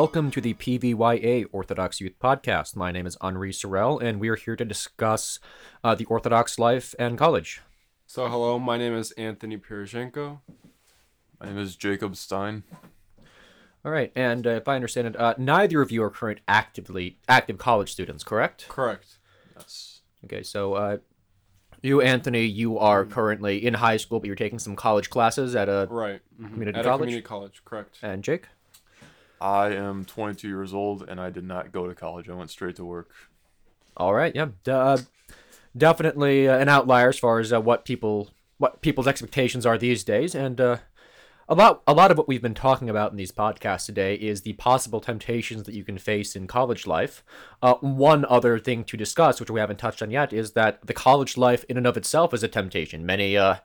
Welcome to the PVYA Orthodox Youth Podcast. My name is Anri Sorrel, and we are here to discuss uh, the Orthodox life and college. So, hello, my name is Anthony Pirozhenko. My name is Jacob Stein. All right, and uh, if I understand it, uh, neither of you are current actively active college students, correct? Correct. Yes. Okay, so uh, you, Anthony, you are currently in high school, but you're taking some college classes at a Right. mhm. Community At college? A community college, correct. and Jake. I am 22 years old and I did not go to college. I went straight to work. All right, yeah, uh, definitely uh, an outlier as far as uh, what people what people's expectations are these days, and uh, a lot a lot of what we've been talking about in these podcasts today is the possible temptations that you can face in college life. Uh, one other thing to discuss, which we haven't touched on yet, is that the college life in and of itself is a temptation. Many uh,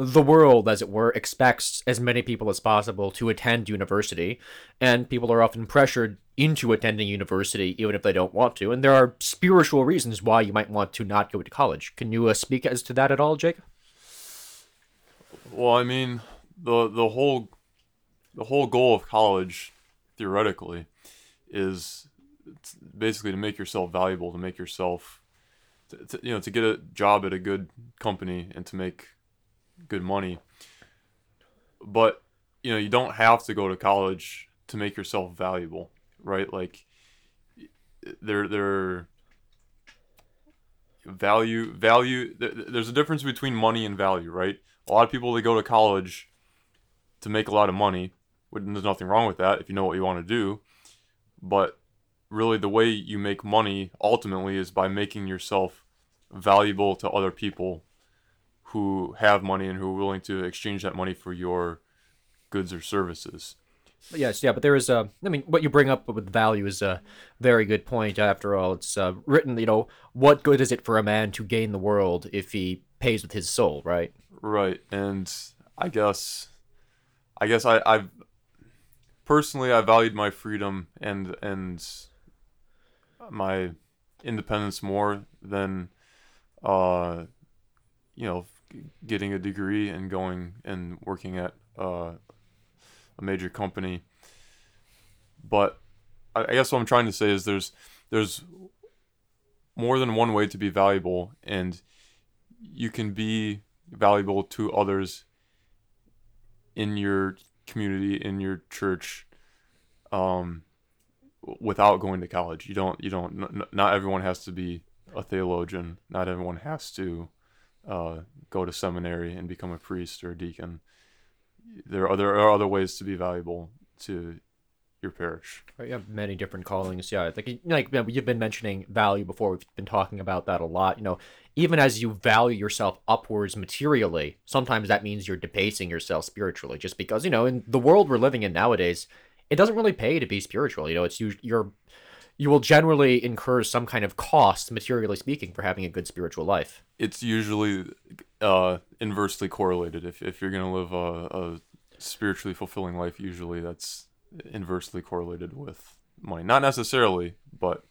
the world, as it were, expects as many people as possible to attend university, and people are often pressured into attending university even if they don't want to. And there are spiritual reasons why you might want to not go to college. Can you uh, speak as to that at all, Jake? Well, I mean, the the whole the whole goal of college theoretically is basically to make yourself valuable, to make yourself to, to, you know, to get a job at a good company and to make good money. But, you know, you don't have to go to college to make yourself valuable, right? Like there there value value th- th- there's a difference between money and value right a lot of people they go to college to make a lot of money there's nothing wrong with that if you know what you want to do but really the way you make money ultimately is by making yourself valuable to other people who have money and who are willing to exchange that money for your goods or services Yes, yeah, but there is a. I mean, what you bring up with value is a very good point. After all, it's uh, written. You know, what good is it for a man to gain the world if he pays with his soul, right? Right, and I guess, I guess I, I've personally I valued my freedom and and my independence more than, uh, you know, getting a degree and going and working at uh, a major company. But I, guess what I'm trying to say is there's there's more than one way to be valuable, and you can be valuable to others in your community in your church um without going to college you don't you don't n- not everyone has to be a theologian not everyone has to uh, go to seminary and become a priest or a deacon there are there are other ways to be valuable to your parish Right, you have many different callings. Yeah, like like you've been mentioning value before. We've been talking about that a lot. You know, even as you value yourself upwards materially, sometimes that means you're debasing yourself spiritually. Just because you know, in the world we're living in nowadays, it doesn't really pay to be spiritual. You know, it's you you're you will generally incur some kind of cost, materially speaking, for having a good spiritual life. it's usually uh, inversely correlated. If, if you're gonna live a, a spiritually fulfilling life, usually that's inversely correlated with money. Not necessarily, but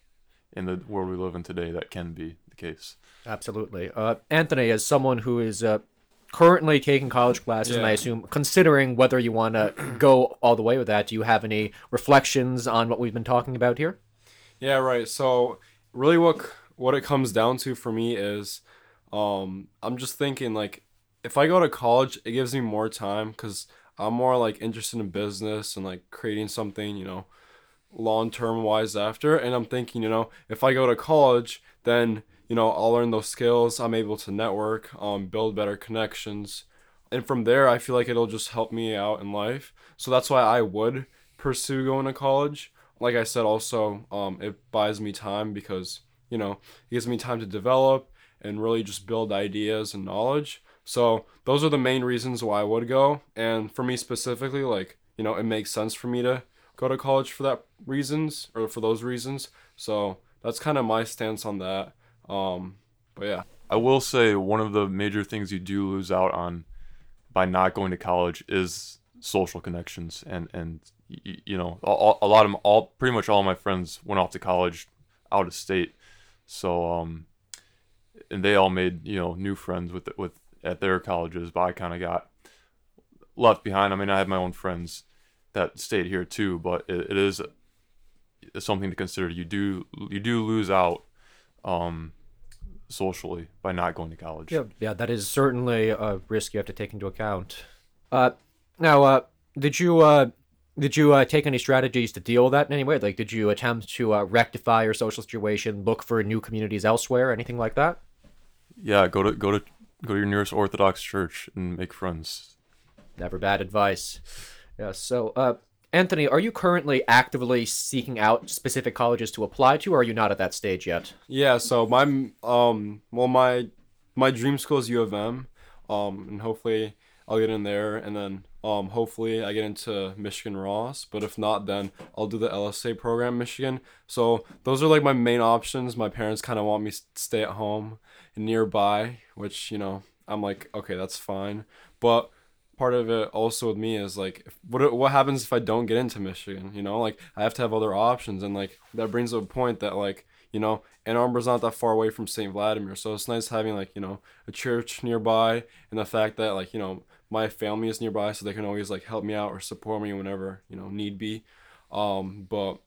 in the world we live in today, that can be the case. Absolutely. Uh, Anthony, as someone who is uh, currently taking college classes, and I assume considering whether you want to go all the way with that, do you have any reflections on what we've been talking about here? Yeah, right. So, really, what what it comes down to for me is, um, I'm just thinking like, if I go to college, it gives me more time because I'm more like interested in business and like creating something, you know, long term wise after. And I'm thinking, you know, if I go to college, then you know I'll learn those skills. I'm able to network, um, build better connections, and from there, I feel like it'll just help me out in life. So that's why I would pursue going to college. Like I said, also, um, it buys me time because you know it gives me time to develop and really just build ideas and knowledge. So those are the main reasons why I would go. And for me specifically, like you know, it makes sense for me to go to college for that reasons or for those reasons. So that's kind of my stance on that. Um, but yeah. I will say one of the major things you do lose out on by not going to college is social connections and and you know a, a lot of all pretty much all my friends went off to college out of state so um and they all made you know new friends with with at their colleges but I kind of got left behind I mean I had my own friends that stayed here too but it, it is is something to consider. You do you do lose out um, socially by not going to college. Yeah, yeah, that is certainly a risk you have to take into account. Uh, now, uh, did you uh, did you uh, take any strategies to deal with that in any way? Like, did you attempt to uh, rectify your social situation, look for new communities elsewhere, anything like that? Yeah, go to go to go to your nearest Orthodox church and make friends. Never bad advice. Yeah. So, uh, Anthony, are you currently actively seeking out specific colleges to apply to, or are you not at that stage yet? Yeah, so my um well my my dream school is U of M, um and hopefully I'll get in there and then um hopefully I get into Michigan Ross, but if not then I'll do the LSA program Michigan. So those are like my main options. My parents kind of want me to stay at home and nearby, which, you know, I'm like okay, that's fine. But part of it also with me is like what what happens if I don't get into Michigan? You know, like I have to have other options, and like that brings up a point that like you know Ann Arbor's not that far away from St. Vladimir, so it's nice having like you know a church nearby, and the fact that like you know my family is nearby, so they can always like help me out or support me whenever you know need be. Um, but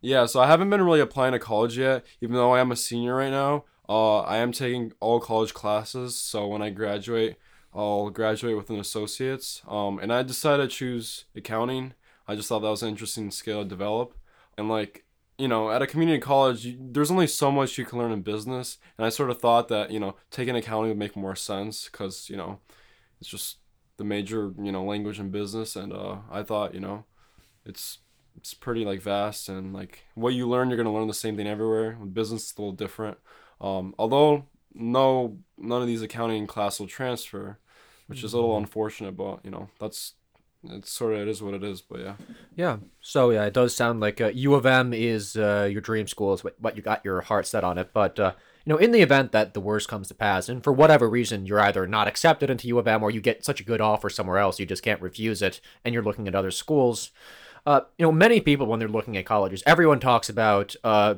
yeah, so I haven't been really applying to college yet, even though I am a senior right now. Uh, I am taking all college classes, so when I graduate, I'll graduate with an associate's. Um, and I decided to choose accounting. I just thought that was an interesting skill to develop. And like, you know, at a community college, you, there's only so much you can learn in business. And I sort of thought that, you know, taking accounting would make more sense because, you know, it's just the major, you know, language in business. And uh, I thought, you know, it's it's pretty like vast and like what you learn, you're gonna learn the same thing everywhere. Business, it's a little different. Um, although no, none of these accounting class will transfer which is a little unfortunate, but you know that's it's sort of it is what it is. But yeah, Yeah. So yeah, it does sound like uh, U of M is uh, your dream school. Is what, what you got your heart set on it. But uh, you know, in the event that the worst comes to pass, and for whatever reason you're either not accepted into U of M or you get such a good offer somewhere else you just can't refuse it, and you're looking at other schools. Uh, you know, many people when they're looking at colleges, everyone talks about uh,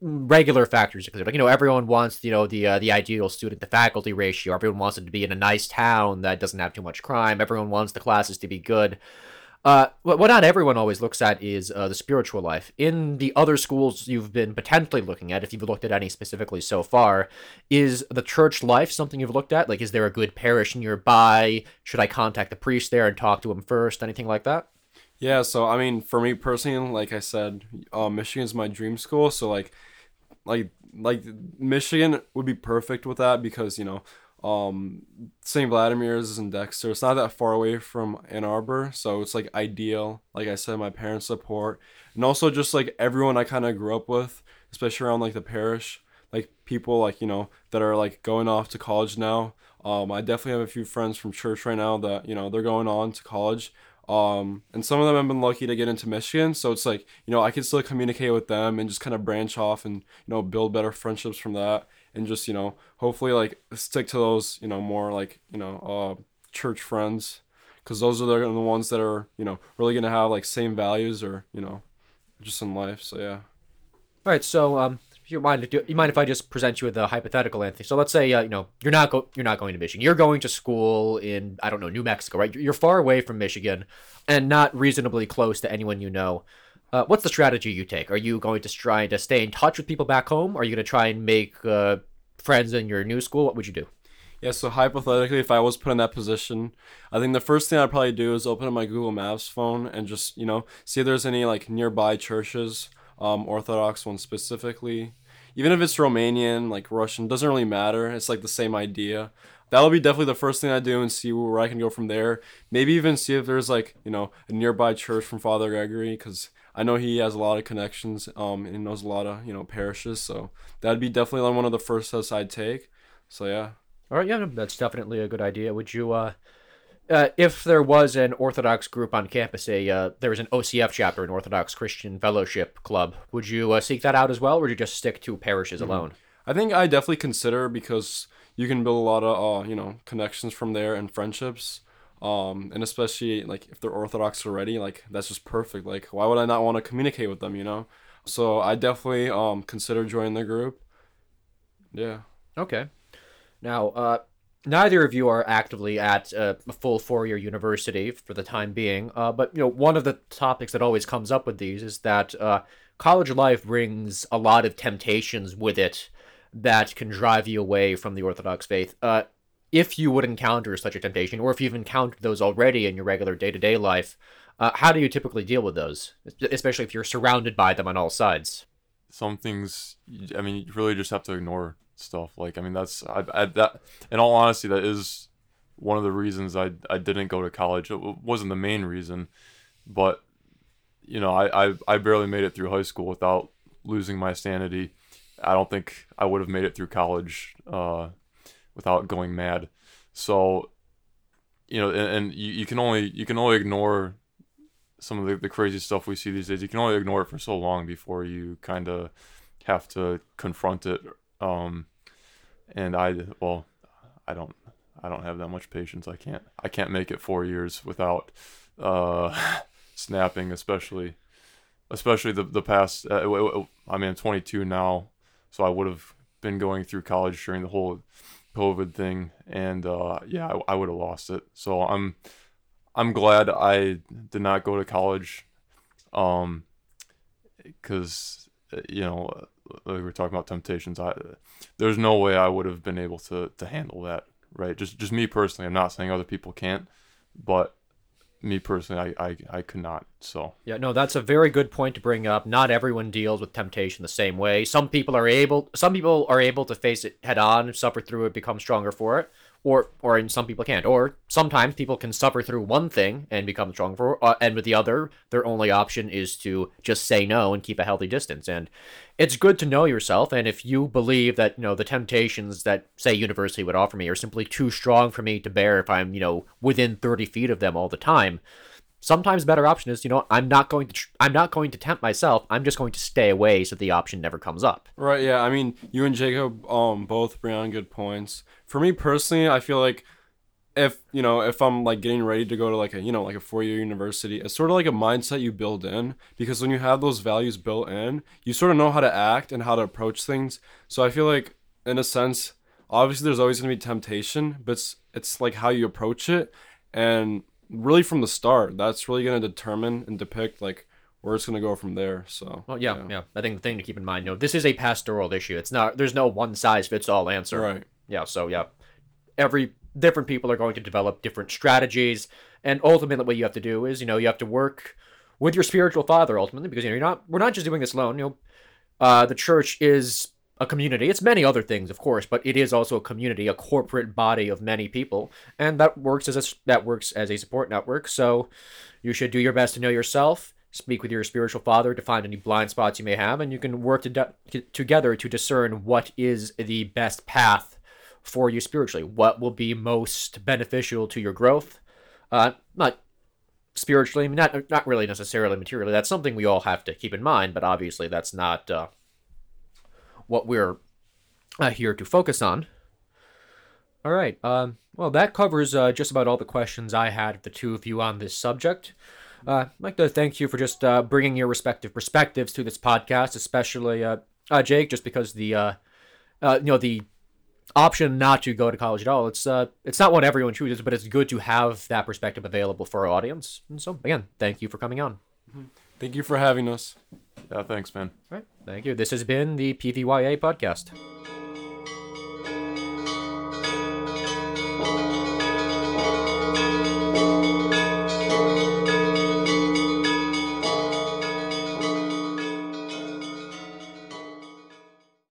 regular factors because like you know everyone wants you know the uh, the ideal student to faculty ratio. Everyone wants it to be in a nice town that doesn't have too much crime. Everyone wants the classes to be good. Uh, what, what not everyone always looks at is uh, the spiritual life. In the other schools you've been potentially looking at if you've looked at any specifically so far is the church life something you've looked at? Like is there a good parish nearby? Should i contact the priest there and talk to him first? Anything like that yeah. So I mean, for me personally, like I said, uh, Michigan's my dream school. So like, like like Michigan would be perfect with that because you know um St. Vladimir's is in Dexter. It's not that far away from Ann Arbor, so it's like ideal. Like I said, my parents' support, and also just like everyone I kind of grew up with, especially around like the parish, like people like you know that are like going off to college now. Um, I definitely have a few friends from church right now that you know they're going on to college. Um, and some of them have been lucky to get into Michigan, so it's like you know I can still communicate with them and just kind of branch off and you know build better friendships from that, and just you know hopefully like stick to those you know more like you know uh, church friends, because those are the, the ones that are you know really gonna have like same values or you know just in life. So yeah. All right, so um, you mind, you mind if I just present you with a hypothetical, Anthony? So let's say uh, you know you're not go- you're not going to Michigan. You're going to school in I don't know New Mexico, right? You're far away from Michigan, and not reasonably close to anyone you know. Uh, what's the strategy you take? Are you going to try to stay in touch with people back home? Are you going to try and make uh, friends in your new school? What would you do? Yeah, so hypothetically, if I was put in that position, I think the first thing I'd probably do is open up my Google Maps phone and just, you know, see if there's any like nearby churches, um, Orthodox one specifically. Even if it's Romanian, like Russian, doesn't really matter. It's like the same idea. That'll be definitely the first thing I do and see where I can go from there. Maybe even see if there's like, you know, a nearby church from Father Gregory because I know he has a lot of connections um, and he knows a lot of, you know, parishes. So that'd be definitely like one of the first steps I'd take. So yeah. All right, yeah, that's definitely a good idea. Would you, uh, uh, if there was an Orthodox group on campus, a uh, there was an OCF chapter, an Orthodox Christian Fellowship Club, would you uh, seek that out as well, or would you just stick to parishes alone? I think I definitely consider because you can build a lot of uh, you know connections from there and friendships. Um, and especially like if they're Orthodox already, like that's just perfect. Like why would I not want to communicate with them, you know? So I definitely um consider joining the group. Yeah. Okay. Now, uh, neither of you are actively at uh, a full four-year university for the time being. Uh, but you know, one of the topics that always comes up with these is that uh, college life brings a lot of temptations with it that can drive you away from the Orthodox faith. Uh, if you would encounter such a temptation, or if you've encountered those already in your regular day-to-day life, uh, how do you typically deal with those, especially if you're surrounded by them on all sides? Some things, I mean, you really just have to ignore stuff. Like, I mean, that's I, I that. In all honesty, that is one of the reasons I I didn't go to college. It wasn't the main reason, but you know, I I, I barely made it through high school without losing my sanity. I don't think I would have made it through college uh, without going mad. So, you know, and, and you, you can only you can only ignore some of the, the crazy stuff we see these days. You can only ignore it for so long before you kind of have to confront it. Um, and I, well, I don't, I don't have that much patience. I can't, I can't make it four years without uh, snapping, especially, especially the the past. Uh, I mean, I'm 22 now, so I would have been going through college during the whole COVID thing, and uh, yeah, I, I would have lost it. So I'm I'm glad I did not go to college, um, because you know like we were talking about temptations. I there's no way I would have been able to to handle that. Right, just just me personally. I'm not saying other people can't, but me personally, I, I, I could not. So yeah, no, that's a very good point to bring up. Not everyone deals with temptation the same way. Some people are able, some people are able to face it head on, suffer through it, become stronger for it or or in some people can't. Or sometimes people can suffer through one thing and become strong for uh, and with the other their only option is to just say no and keep a healthy distance. And it's good to know yourself and if you believe that you know the temptations that say university would offer me are simply too strong for me to bear if i'm you know within 30 feet of them all the time sometimes better option is you know i'm not going to tr- i'm not going to tempt myself. I'm just going to stay away so the option never comes up. Right yeah i mean you and jacob um both bring on good points. For me personally i feel like if you know if i'm like getting ready to go to like a you know like a four-year university it's sort of like a mindset you build in because when you have those values built in you sort of know how to act and how to approach things. So i feel like in a sense obviously there's always going to be temptation but it's, it's like how you approach it. And really from the start. That's really going to determine and depict like where it's going to go from there. So, well, yeah, yeah, yeah, I think the thing to keep in mind, you know, this is a pastoral issue. It's not. There's no one size fits all answer. Right. Yeah. So yeah, every different people are going to develop different strategies, and ultimately, what you have to do is, you know, you have to work with your spiritual father ultimately because you know you're not. We're not just doing this alone. You know, uh, the church is a community. It's many other things, of course, but it is also a community, a corporate body of many people, and that works as a that works as a support network. So you should do your best to know yourself, speak with your spiritual father to find any blind spots you may have, and you can work to together to discern what is the best path for you spiritually. What will be most beneficial to your growth? Uh, not spiritually, not not really necessarily materially. That's something we all have to keep in mind, but obviously that's not. Uh, what we're uh, here to focus on. All right. Um, well, that covers uh, just about all the questions I had of the two of you on this subject. Uh, I'd like to thank you for just uh, bringing your respective perspectives to this podcast, especially uh, uh, Jake, just because the uh, you know the option not to go to college at all. It's it's not what everyone chooses, but it's good to have that perspective available for our audience. And so, again, thank you for coming on. Thank you for having us. Yeah, thanks, man. All right. Thank you. This has been the PVYA podcast.